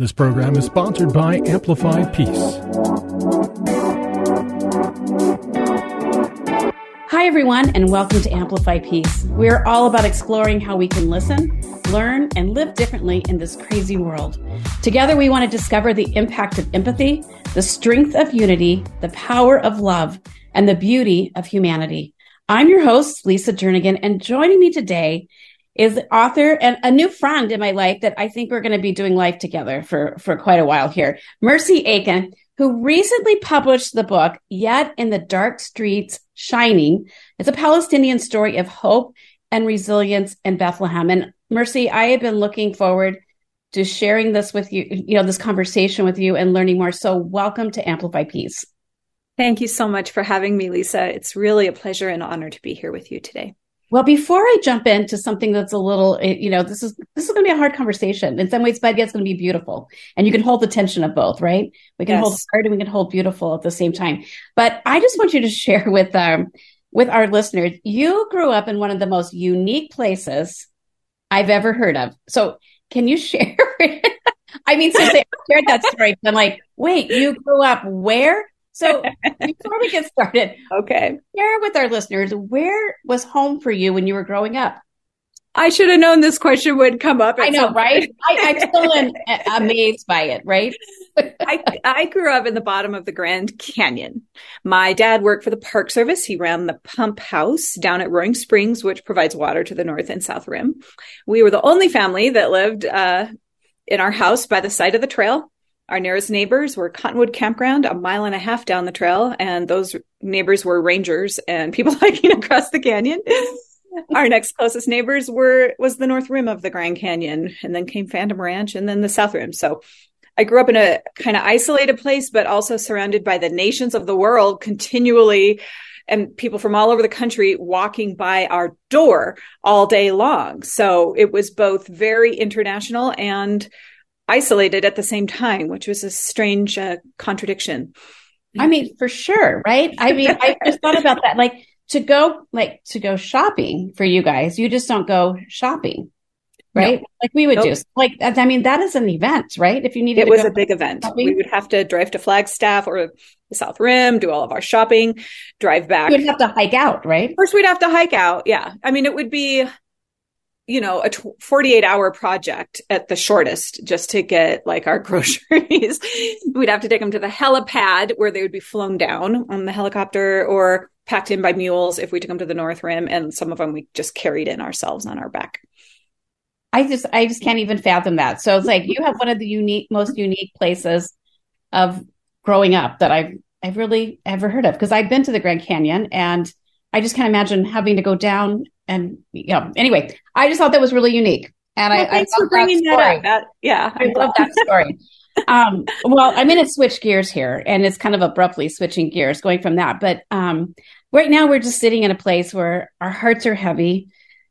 This program is sponsored by Amplify Peace. Hi, everyone, and welcome to Amplify Peace. We're all about exploring how we can listen, learn, and live differently in this crazy world. Together, we want to discover the impact of empathy, the strength of unity, the power of love, and the beauty of humanity. I'm your host, Lisa Jernigan, and joining me today is author and a new friend in my life that I think we're going to be doing life together for, for quite a while here. Mercy Aiken, who recently published the book, Yet in the Dark Streets Shining. It's a Palestinian story of hope and resilience in Bethlehem. And Mercy, I have been looking forward to sharing this with you, you know, this conversation with you and learning more. So welcome to Amplify Peace. Thank you so much for having me, Lisa. It's really a pleasure and honor to be here with you today. Well, before I jump into something that's a little, eh, you know, this is this is going to be a hard conversation in some ways, but it's going to be beautiful, and you can hold the tension of both, right? We can yes. hold hard and we can hold beautiful at the same time. But I just want you to share with um with our listeners, you grew up in one of the most unique places I've ever heard of. So, can you share? I mean, since they shared that story, I'm like, wait, you grew up where? So before we get started, okay, share with our listeners where was home for you when you were growing up. I should have known this question would come up. I know, right? I, am still in, amazed by it, right? I, I grew up in the bottom of the Grand Canyon. My dad worked for the Park Service. He ran the pump house down at Roaring Springs, which provides water to the North and South Rim. We were the only family that lived uh, in our house by the side of the trail. Our nearest neighbors were Cottonwood Campground, a mile and a half down the trail, and those neighbors were rangers and people hiking across the canyon. Our next closest neighbors were was the North Rim of the Grand Canyon, and then came Phantom Ranch, and then the South Rim. So I grew up in a kind of isolated place, but also surrounded by the nations of the world continually and people from all over the country walking by our door all day long. So it was both very international and isolated at the same time, which was a strange uh, contradiction. I mean, for sure, right? I mean, I just thought about that. Like to go, like to go shopping for you guys, you just don't go shopping, right? No. Like we would nope. do. Like I mean, that is an event, right? If you needed, it was a big event. Shopping. We would have to drive to Flagstaff or the South Rim, do all of our shopping, drive back. We'd have to hike out, right? First, we'd have to hike out. Yeah, I mean, it would be you know, a 48 hour project at the shortest just to get like our groceries. We'd have to take them to the helipad where they would be flown down on the helicopter or packed in by mules if we took them to the North Rim. And some of them we just carried in ourselves on our back. I just, I just can't even fathom that. So it's like you have one of the unique, most unique places of growing up that I've, I've really ever heard of because I've been to the Grand Canyon and I just can't imagine having to go down and you know, anyway, I just thought that was really unique. And well, I, thanks I for bringing that, that up. That, yeah, I love that story. um, well, I'm going to switch gears here, and it's kind of abruptly switching gears, going from that. But um, right now, we're just sitting in a place where our hearts are heavy,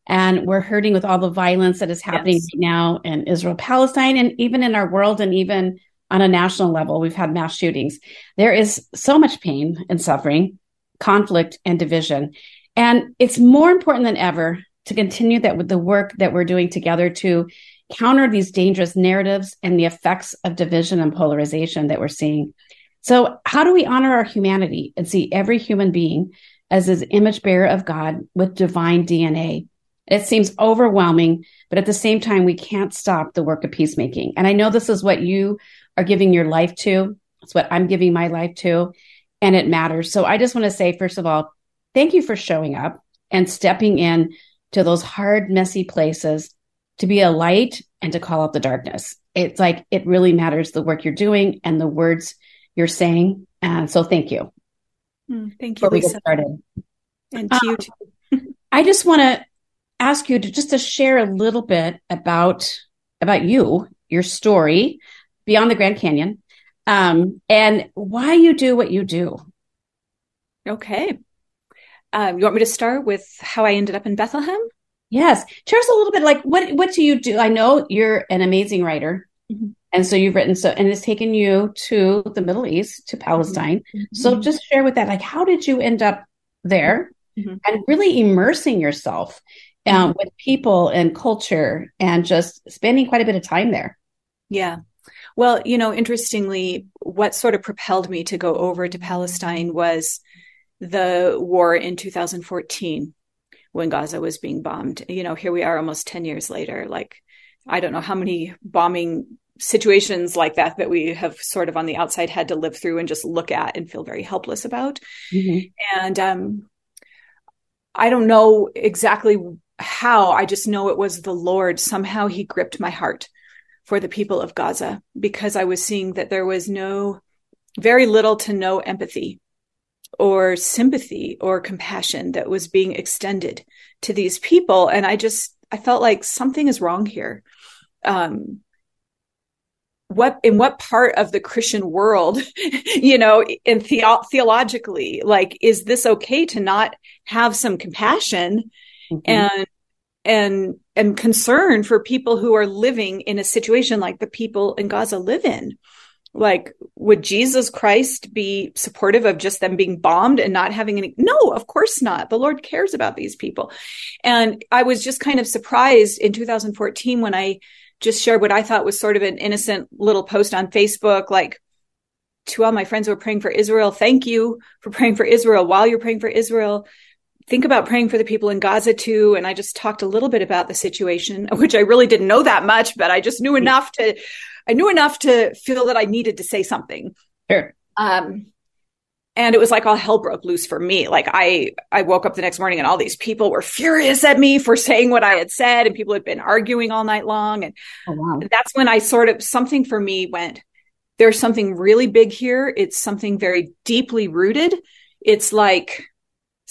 and we're hurting with all the violence that is happening yes. right now in Israel, Palestine, and even in our world, and even on a national level, we've had mass shootings. There is so much pain and suffering, conflict and division. And it's more important than ever to continue that with the work that we're doing together to counter these dangerous narratives and the effects of division and polarization that we're seeing. So, how do we honor our humanity and see every human being as his image bearer of God with divine DNA? It seems overwhelming, but at the same time, we can't stop the work of peacemaking. And I know this is what you are giving your life to. It's what I'm giving my life to, and it matters. So, I just want to say, first of all, thank you for showing up and stepping in to those hard, messy places to be a light and to call out the darkness. It's like it really matters the work you're doing and the words you're saying. And so thank you. Mm, thank you, Lisa. started. And to um, you too. I just want to ask you to just to share a little bit about about you, your story, beyond the Grand Canyon, um, and why you do what you do. Okay. Um, you want me to start with how I ended up in Bethlehem? Yes. Share us a little bit like what what do you do? I know you're an amazing writer. Mm-hmm. And so you've written so and it's taken you to the Middle East, to Palestine. Mm-hmm. So just share with that, like how did you end up there mm-hmm. and really immersing yourself um, with people and culture and just spending quite a bit of time there? Yeah. Well, you know, interestingly, what sort of propelled me to go over to Palestine was the war in 2014 when Gaza was being bombed. You know, here we are almost 10 years later. Like, I don't know how many bombing situations like that that we have sort of on the outside had to live through and just look at and feel very helpless about. Mm-hmm. And um, I don't know exactly how, I just know it was the Lord. Somehow he gripped my heart for the people of Gaza because I was seeing that there was no, very little to no empathy or sympathy or compassion that was being extended to these people. And I just, I felt like something is wrong here. Um, what in what part of the christian world you know in the- theologically like is this okay to not have some compassion mm-hmm. and and and concern for people who are living in a situation like the people in gaza live in. Like would jesus christ be supportive of just them being bombed and not having any? No of course not. The lord cares about these people. And i was just kind of surprised in 2014 when i just shared what i thought was sort of an innocent little post on facebook like to all my friends who are praying for israel thank you for praying for israel while you're praying for israel think about praying for the people in Gaza too. And I just talked a little bit about the situation, which I really didn't know that much, but I just knew enough to I knew enough to feel that I needed to say something. Sure. Um, and it was like all hell broke loose for me. Like I, I woke up the next morning and all these people were furious at me for saying what I had said, and people had been arguing all night long. And oh, wow. that's when I sort of something for me went. There's something really big here. It's something very deeply rooted. It's like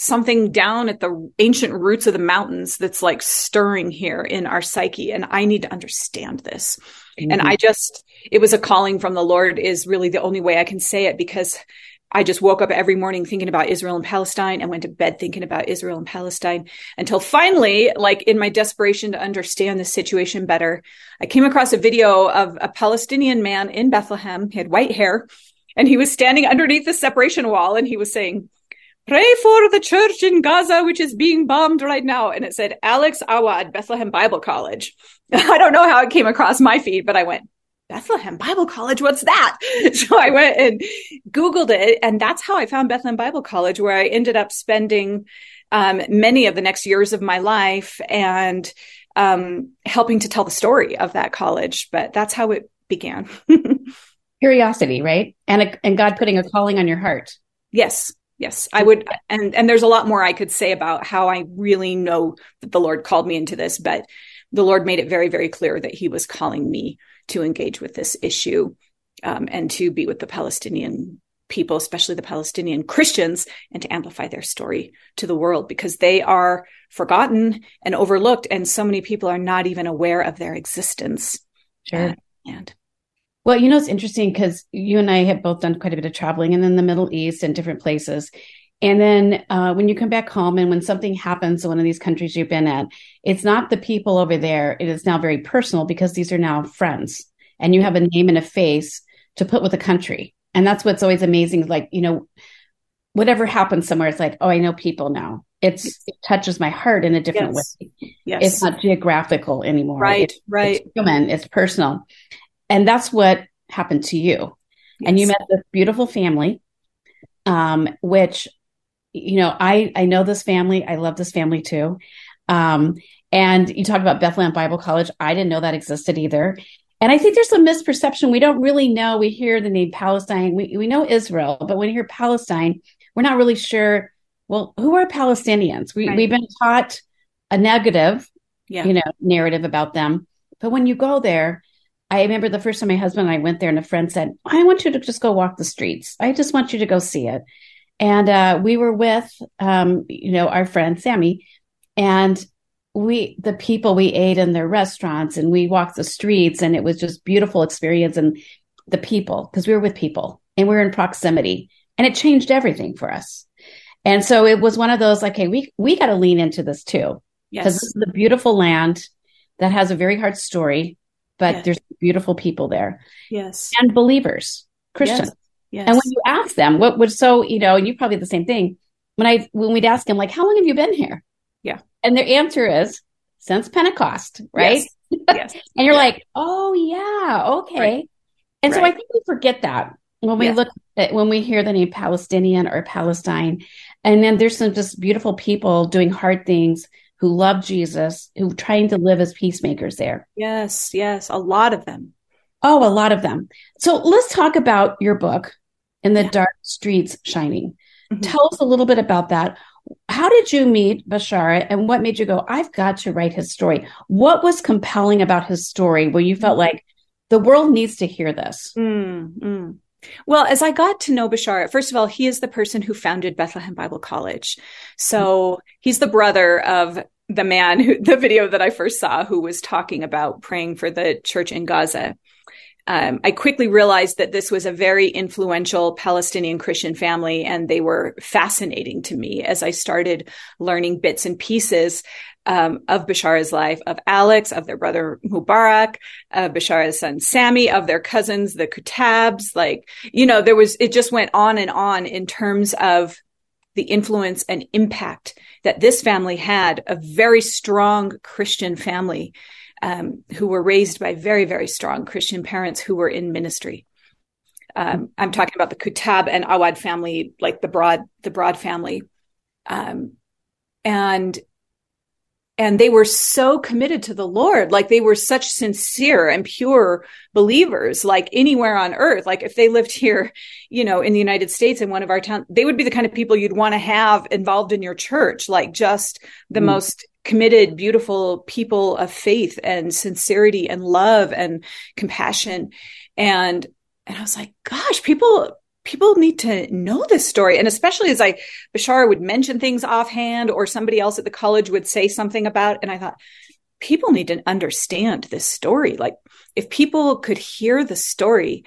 something down at the ancient roots of the mountains that's like stirring here in our psyche. And I need to understand this. Mm-hmm. And I just, it was a calling from the Lord, is really the only way I can say it because I just woke up every morning thinking about Israel and Palestine and went to bed thinking about Israel and Palestine until finally, like in my desperation to understand the situation better, I came across a video of a Palestinian man in Bethlehem. He had white hair and he was standing underneath the separation wall and he was saying, pray for the church in Gaza, which is being bombed right now. And it said Alex Awad, Bethlehem Bible College. I don't know how it came across my feed, but I went, Bethlehem Bible College, what's that? So I went and Googled it. And that's how I found Bethlehem Bible College, where I ended up spending um, many of the next years of my life and um, helping to tell the story of that college. But that's how it began. Curiosity, right? And, a, and God putting a calling on your heart. Yes yes i would and and there's a lot more i could say about how i really know that the lord called me into this but the lord made it very very clear that he was calling me to engage with this issue um, and to be with the palestinian people especially the palestinian christians and to amplify their story to the world because they are forgotten and overlooked and so many people are not even aware of their existence sure. and well, you know, it's interesting because you and I have both done quite a bit of traveling and in the Middle East and different places. And then uh, when you come back home and when something happens in one of these countries you've been at, it's not the people over there. It is now very personal because these are now friends and you have a name and a face to put with a country. And that's what's always amazing. Like, you know, whatever happens somewhere, it's like, oh, I know people now. It's it touches my heart in a different yes. way. Yes. It's not geographical anymore. Right. It's, right. It's human. It's personal. And that's what happened to you. Yes. And you met this beautiful family, um, which, you know, I, I know this family. I love this family too. Um, and you talk about Bethlehem Bible College. I didn't know that existed either. And I think there's a misperception. We don't really know. We hear the name Palestine. We, we know Israel, but when you hear Palestine, we're not really sure. Well, who are Palestinians? We, right. We've been taught a negative, yeah. you know, narrative about them. But when you go there, I remember the first time my husband and I went there, and a friend said, I want you to just go walk the streets. I just want you to go see it. And uh, we were with, um, you know, our friend Sammy, and we the people we ate in their restaurants and we walked the streets and it was just beautiful experience and the people because we were with people and we were in proximity and it changed everything for us. And so it was one of those like, hey, we we got to lean into this too because Yes. this is a beautiful land that has a very hard story, but Yes. there's beautiful people there Yes. and believers, Christians. Yes. And when you ask them, what would so you know, and you probably the same thing. When I when we'd ask them, like, how long have you been here? Yeah. And their answer is since Pentecost, right? Yes. yes. And you're Yeah. like, oh yeah, okay. Right. And so I think we forget that when we Yes. look at when we hear the name Palestinian or Palestine, and then there's some just beautiful people doing hard things who love Jesus, who trying to live as peacemakers there. Yes. Yes. A lot of them. Oh, a lot of them. So let's talk about your book, In the Yeah. Dark Streets Shining. Mhm. Tell us a little bit about that. How did you meet Bishara and what made you go, I've got to write his story? What was compelling about his story where you felt like the world needs to hear this? Mm, mm. Well, as I got to know Bashar, first of all, he is the person who founded Bethlehem Bible College. So he's the brother of the man who, the video that I first saw, who was talking about praying for the church in Gaza. Um, I quickly realized that this was a very influential Palestinian Christian family, and they were fascinating to me as I started learning bits and pieces um, of Bashar's life, of Alex, of their brother Mubarak, of Bashar's son Sammy, of their cousins, the Kuttabs. Like, you know, there was, it just went on and on in terms of the influence and impact that this family had, a very strong Christian family um, who were raised by very, very strong Christian parents who were in ministry. Um, I'm talking about the Kuttab and Awad family, like the Broad, the Broad family. Um, and and they were so committed to the Lord, like they were such sincere and pure believers, like anywhere on earth. Like if they lived here, you know, in the United States in one of our towns, they would be the kind of people you'd want to have involved in your church, like just the Mm. most committed, beautiful people of faith and sincerity and love and compassion. And and I was like, gosh, people people need to know this story. And especially as I Bashar would mention things offhand or somebody else at the college would say something about and I thought people need to understand this story. Like if people could hear the story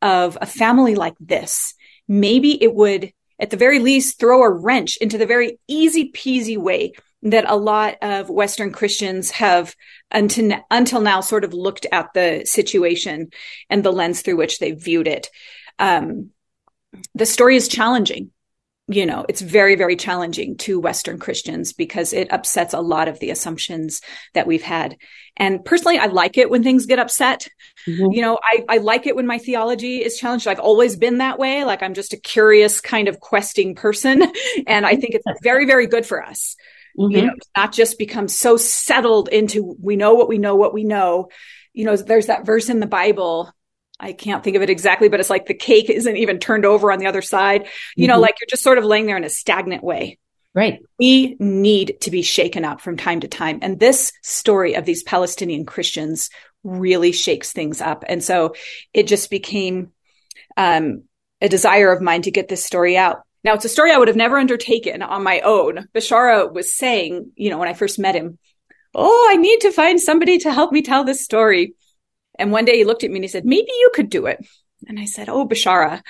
of a family like this, maybe it would at the very least throw a wrench into the very easy peasy way that a lot of Western Christians have until, until now sort of looked at the situation and the lens through which they viewed it. Um, the story is challenging. You know, it's very, very challenging to Western Christians because it upsets a lot of the assumptions that we've had. And personally, I like it when things get upset. Mhm. You know, I, I like it when my theology is challenged. I've always been that way. Like I'm just a curious kind of questing person. And I think it's very, very good for us you Mhm. know, not just become so settled into we know what we know, what we know. You know, there's that verse in the Bible. I can't think of it exactly, but it's like the cake isn't even turned over on the other side. You know, Mhm. like you're just sort of laying there in a stagnant way. Right. We need to be shaken up from time to time. And this story of these Palestinian Christians really shakes things up. And so it just became um, a desire of mine to get this story out. Now, it's a story I would have never undertaken on my own. Bishara was saying, you know, when I first met him, Oh, I need to find somebody to help me tell this story. And one day he looked at me and he said, Maybe you could do it. And I said, Oh, Bishara,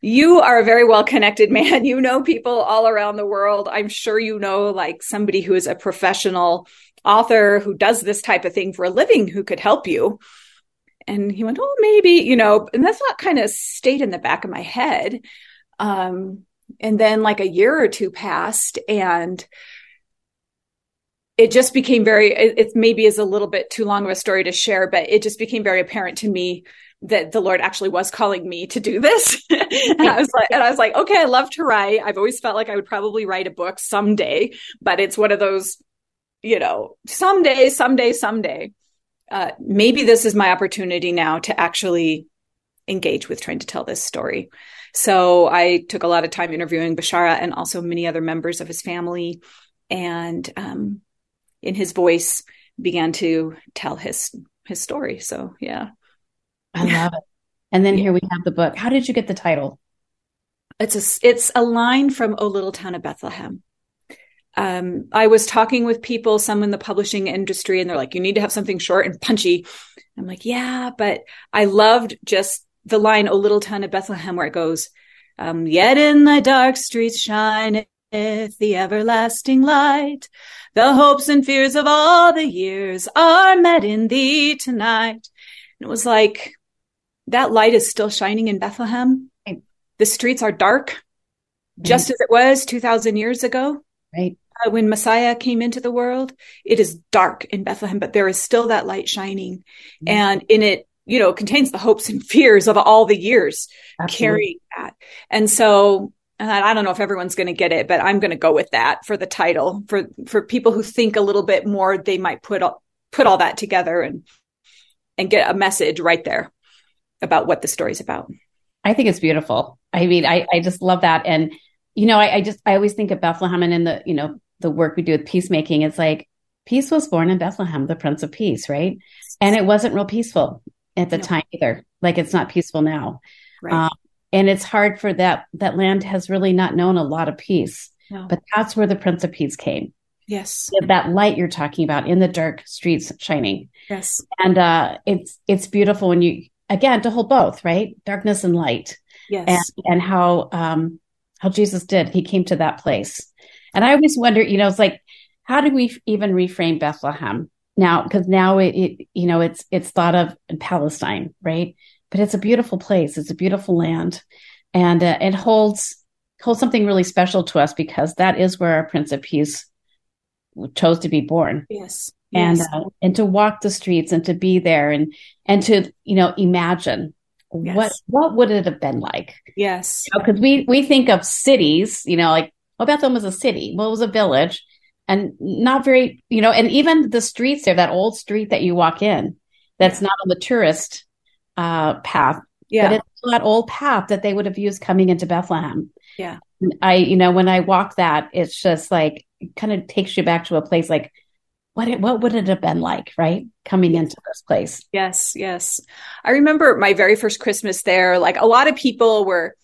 you are a very well connected man. You know people all around the world. I'm sure you know like somebody who is a professional author who does this type of thing for a living who could help you. And he went, Oh, maybe, you know, and that's not kind of stayed in the back of my head. Um, and then like a year or two passed and it just became very it, it maybe is a little bit too long of a story to share but it just became very apparent to me that the lord actually was calling me to do this. And i was like and i was like okay i love to write. I've always felt like i would probably write a book someday but it's one of those you know someday someday someday. Uh, maybe this is my opportunity now to actually engage with trying to tell this story so I took a lot of time interviewing Bishara and also many other members of his family, and um, in his voice began to tell his his story. So yeah, I love it. And then here we have the book. How did you get the title? it's a it's a line from "O Little Town of Bethlehem." um, I was talking with people, some in the publishing industry, and they're like, you need to have something short and punchy. I'm like, yeah, but I loved just the line, O little town of Bethlehem, where it goes, um, yet in the dark streets shineth the everlasting light. The hopes and fears of all the years are met in thee tonight. And it was like, that light is still shining in Bethlehem. The streets are dark, just as it was 2000 years ago. Right. Uh, when Messiah came into the world, it is dark in Bethlehem, but there is still that light shining. Mm-hmm. And in it, you know, contains the hopes and fears of all the years Absolutely. carrying that. And so, and I don't know if everyone's going to get it, but I'm going to go with that for the title. For for people who think a little bit more, they might put all, put all that together and and get a message right there about what the story's about. I think it's beautiful. I mean, I I just love that, and you know, I, I just I always think of Bethlehem and in the you know the work we do with peacemaking. It's like peace was born in Bethlehem, the Prince of Peace, right? And it wasn't real peaceful at the no. time either. Like it's not peaceful now. Right. Um, and it's hard for that that land has really not known a lot of peace. No. But that's where the Prince of Peace came. Yes. That light you're talking about in the dark streets shining. Yes. And uh it's it's beautiful when you again to hold both, right? Darkness and light. Yes. And and how um how Jesus did. He came to that place. And I always wonder, you know, it's like how do we even reframe Bethlehem? Now because now it, it, you know it's it's thought of in palestine right? But it's a beautiful place. It's a beautiful land. And uh, it holds holds something really special to us because that is where our prince of peace chose to be born. Yes. And yes. Uh, and to walk the streets and to be there and and to you know imagine yes. what what would it have been like? Yes. Because you know, we we think of cities you know like oh bethlehem was a city. Well it was a village and not very, you know, and even the streets there, that old street that you walk in, that's not on the tourist uh, path, yeah. but it's that old path that they would have used coming into Bethlehem. Yeah. I, you know, when I walk that, it's just like, it kind of takes you back to a place like, what it, what would it have been like, right? Coming into this place. Yes, yes. I remember my very first Christmas there. Like a lot of people were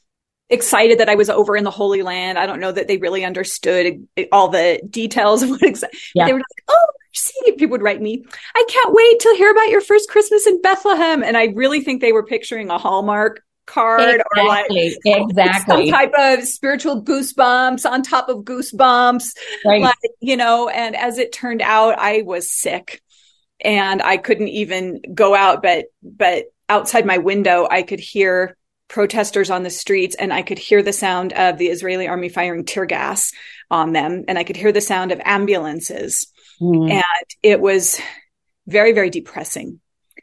excited that I was over in the Holy Land. I don't know that they really understood all the details of what exactly. Yeah. They were like, "Oh, seeing people would write me. I can't wait to hear about your first Christmas in Bethlehem." And I really think they were picturing a Hallmark card exactly, or like exactly some type of spiritual goosebumps on top of goosebumps, right. like you know. And as it turned out, I was sick, and I couldn't even go out. But but outside my window, I could hear protesters on the streets and I could hear the sound of the Israeli army firing tear gas on them and I could hear the sound of ambulances. Mm. And it was very, very depressing,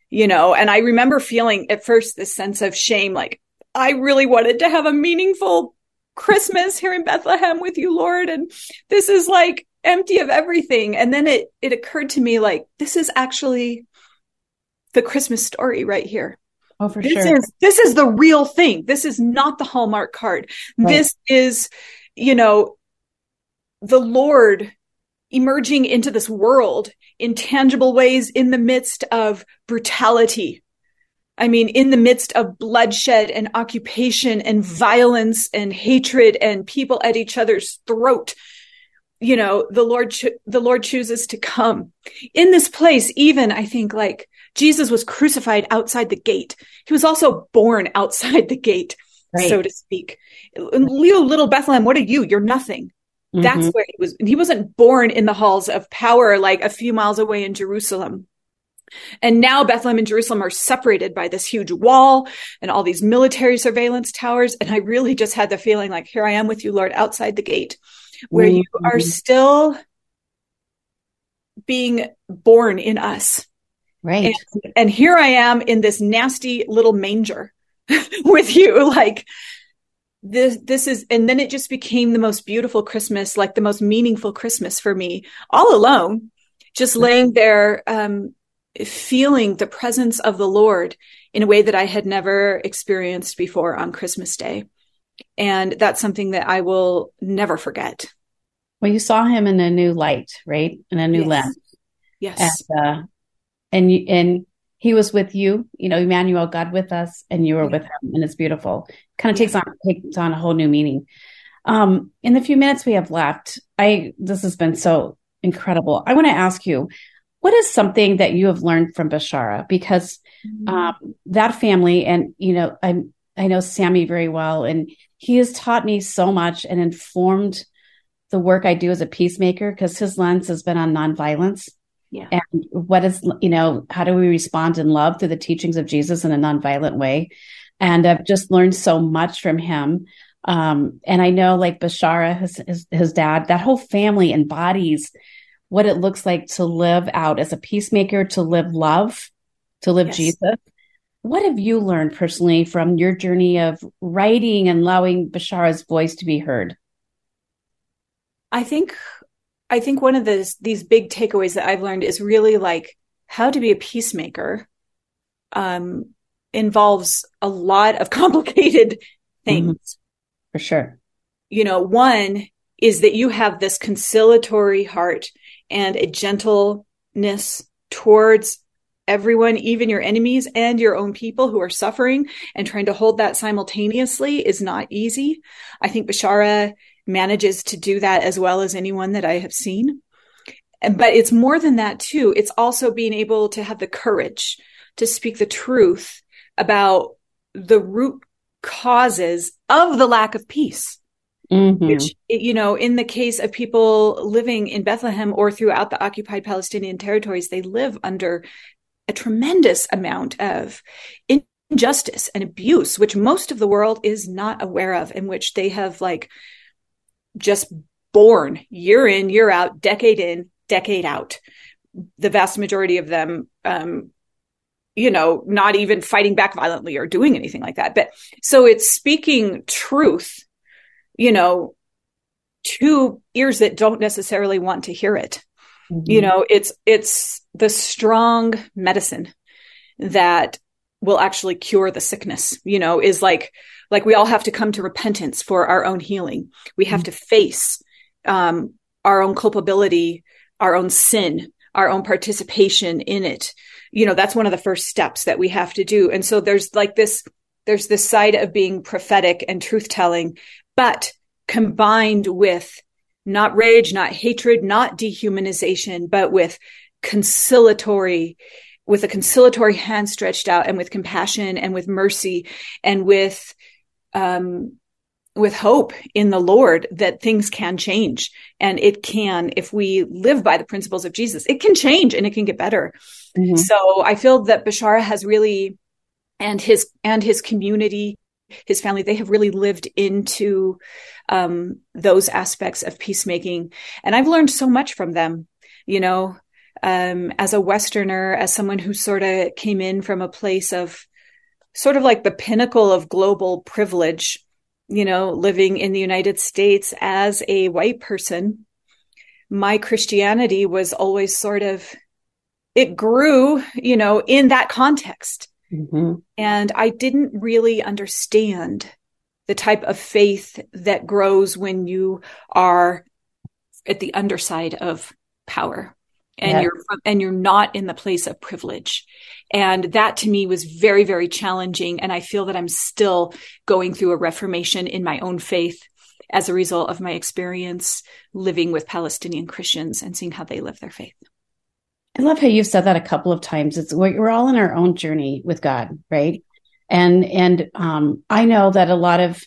you know, and I remember feeling at first this sense of shame, like I really wanted to have a meaningful Christmas here in Bethlehem with you, Lord. And this is like empty of everything. And then it, it occurred to me like, this is actually the Christmas story right here. Oh, for this sure. Is, this is the real thing. This is not the Hallmark card. Right. This is, you know, the Lord emerging into this world in tangible ways in the midst of brutality. I mean, in the midst of bloodshed and occupation and violence and hatred and people at each other's throat you know the lord cho- the lord chooses to come in this place even i think like jesus was crucified outside the gate he was also born outside the gate right. so to speak leo little bethlehem what are you you're nothing mm-hmm. that's where he was he wasn't born in the halls of power like a few miles away in jerusalem and now Bethlehem and Jerusalem are separated by this huge wall and all these military surveillance towers. And I really just had the feeling like, here I am with you, Lord, outside the gate where mm-hmm. you are still being born in us. Right. And, and here I am in this nasty little manger with you. Like this, this is, and then it just became the most beautiful Christmas, like the most meaningful Christmas for me all alone, just laying there, um, feeling the presence of the Lord in a way that I had never experienced before on Christmas Day. And that's something that I will never forget. Well, you saw him in a new light, right? In a new yes. lens. Yes. And, uh, and, you, and he was with you, you know, Emmanuel, God with us, and you were with him, and it's beautiful. Kind of takes on takes on a whole new meaning. Um, in the few minutes we have left, I this has been so incredible. I want to ask you, what is something that you have learned from Bishara? Because mm-hmm. um, that family, and you know, I I know Sammy very well, and he has taught me so much and informed the work I do as a peacemaker because his lens has been on nonviolence. Yeah. And what is, you know, how do we respond in love through the teachings of Jesus in a nonviolent way? And I've just learned so much from him. Um, and I know like Bishara, his, his, his dad, that whole family embodies what it looks like to live out as a peacemaker, to live love, to live yes. Jesus. What have you learned personally from your journey of writing and allowing Bishara's voice to be heard? I think I think one of the these big takeaways that I've learned is really like how to be a peacemaker um, involves a lot of complicated things. Mm-hmm. For sure. You know, one is that you have this conciliatory heart and a gentleness towards everyone, even your enemies and your own people who are suffering and trying to hold that simultaneously is not easy. I think Bishara manages to do that as well as anyone that I have seen. But it's more than that too. It's also being able to have the courage to speak the truth about the root causes of the lack of peace. Mm-hmm. Which, you know, in the case of people living in Bethlehem or throughout the occupied Palestinian territories, they live under a tremendous amount of injustice and abuse, which most of the world is not aware of, in which they have like just born year in, year out, decade in, decade out. The vast majority of them, um, you know, not even fighting back violently or doing anything like that. But so it's speaking truth, you know, to ears that don't necessarily want to hear it. Mm-hmm. You know, it's, it's the strong medicine that will actually cure the sickness, you know, is like, like we all have to come to repentance for our own healing. We have mm-hmm. to face um, our own culpability, our own sin, our own participation in it. You know, that's one of the first steps that we have to do. And so there's like this, there's this side of being prophetic and truth telling, but combined with not rage, not hatred, not dehumanization, but with conciliatory with a conciliatory hand stretched out and with compassion and with mercy and with um, with hope in the Lord that things can change. And it can, if we live by the principles of Jesus, it can change and it can get better. Mm-hmm. So I feel that Bishara has really, and his, and his community, his family, they have really lived into, um, those aspects of peacemaking. And I've learned so much from them, you know, um, as a Westerner, as someone who sort of came in from a place of, sort of like the pinnacle of global privilege, you know, living in the United States as a white person. My Christianity was always sort of, it grew, you know, in that context. Mm-hmm. And I didn't really understand the type of faith that grows when you are at the underside of power and yeah. you're and you're not in the place of privilege. And that to me was very very challenging. And i feel that i'm still going through a reformation in my own faith as a result of my experience living with palestinian christians and seeing how they live their faith. I love how you've said that a couple of times. It's we're all in our own journey with god right? And and um, i know that a lot of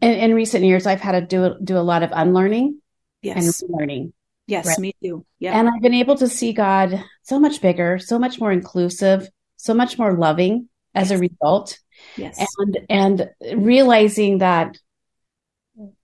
in, in recent years i've had to do do a lot of unlearning yes. and learning Yes, right? me too. Yeah. And I've been able to see God so much bigger, so much more inclusive, so much more loving as yes. a result. Yes. And and realizing that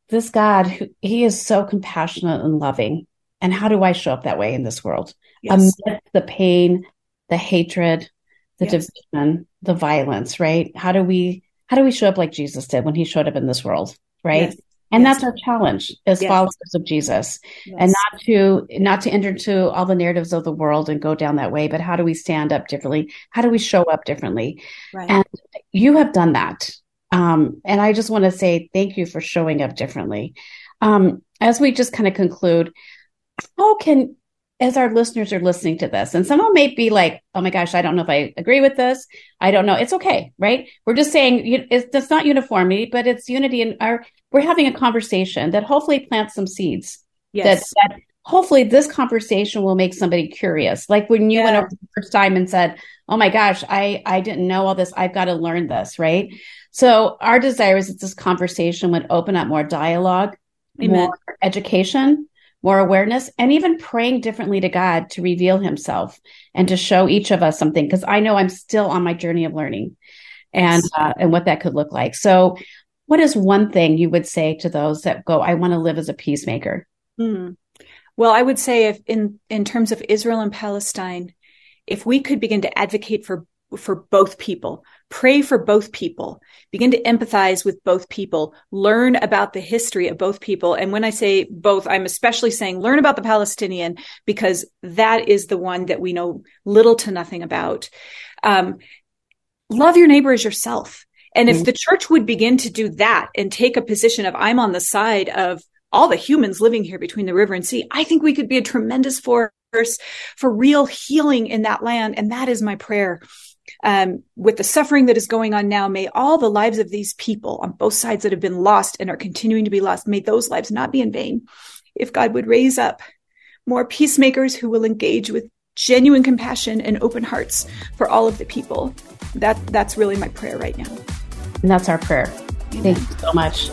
this God, he is so compassionate and loving. And how do I show up that way in this world? Yes. Amidst the pain, the hatred, the yes. division, the violence, right? How do we how do we show up like Jesus did when he showed up in this world, right? Yes. And yes. that's our challenge as yes. followers of Jesus. Yes. And not to not to enter into all the narratives of the world and go down that way, but how do we stand up differently? How do we show up differently? Right. And you have done that. Um, and I just want to say thank you for showing up differently. Um, as we just kind of conclude, how can as our listeners are listening to this, and someone may be like, "Oh my gosh, I don't know if I agree with this. I don't know." It's okay, right? We're just saying it's, it's not uniformity, but it's unity, and our we're having a conversation that hopefully plants some seeds. Yes. That, that hopefully this conversation will make somebody curious. Like when you yeah. went over the first time and said, "Oh my gosh, I I didn't know all this. I've got to learn this." Right. So our desire is that this conversation would open up more dialogue, Amen. more education, more awareness, and even praying differently to God to reveal Himself and to show each of us something. Because I know I'm still on my journey of learning, and uh, and what that could look like. So, what is one thing you would say to those that go, "I want to live as a peacemaker"? Hmm. Well, I would say if in in terms of Israel and Palestine, if we could begin to advocate for for both people, pray for both people, begin to empathize with both people, learn about the history of both people. And when I say both, I'm especially saying learn about the Palestinian because that is the one that we know little to nothing about. Um, love your neighbor as yourself. And if mm-hmm. the church would begin to do that and take a position of I'm on the side of all the humans living here between the river and sea, I think we could be a tremendous force for real healing in that land. And that is my prayer um, with the suffering that is going on now, may all the lives of these people on both sides that have been lost and are continuing to be lost, may those lives not be in vain. If God would raise up more peacemakers who will engage with genuine compassion and open hearts for all of the people, that that's really my prayer right now. And that's our prayer. Amen. Thank you so much.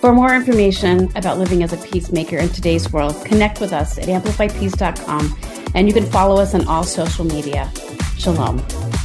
For more information about living as a peacemaker in today's world, connect with us at amplifypeace.com and you can follow us on all social media. Shalom.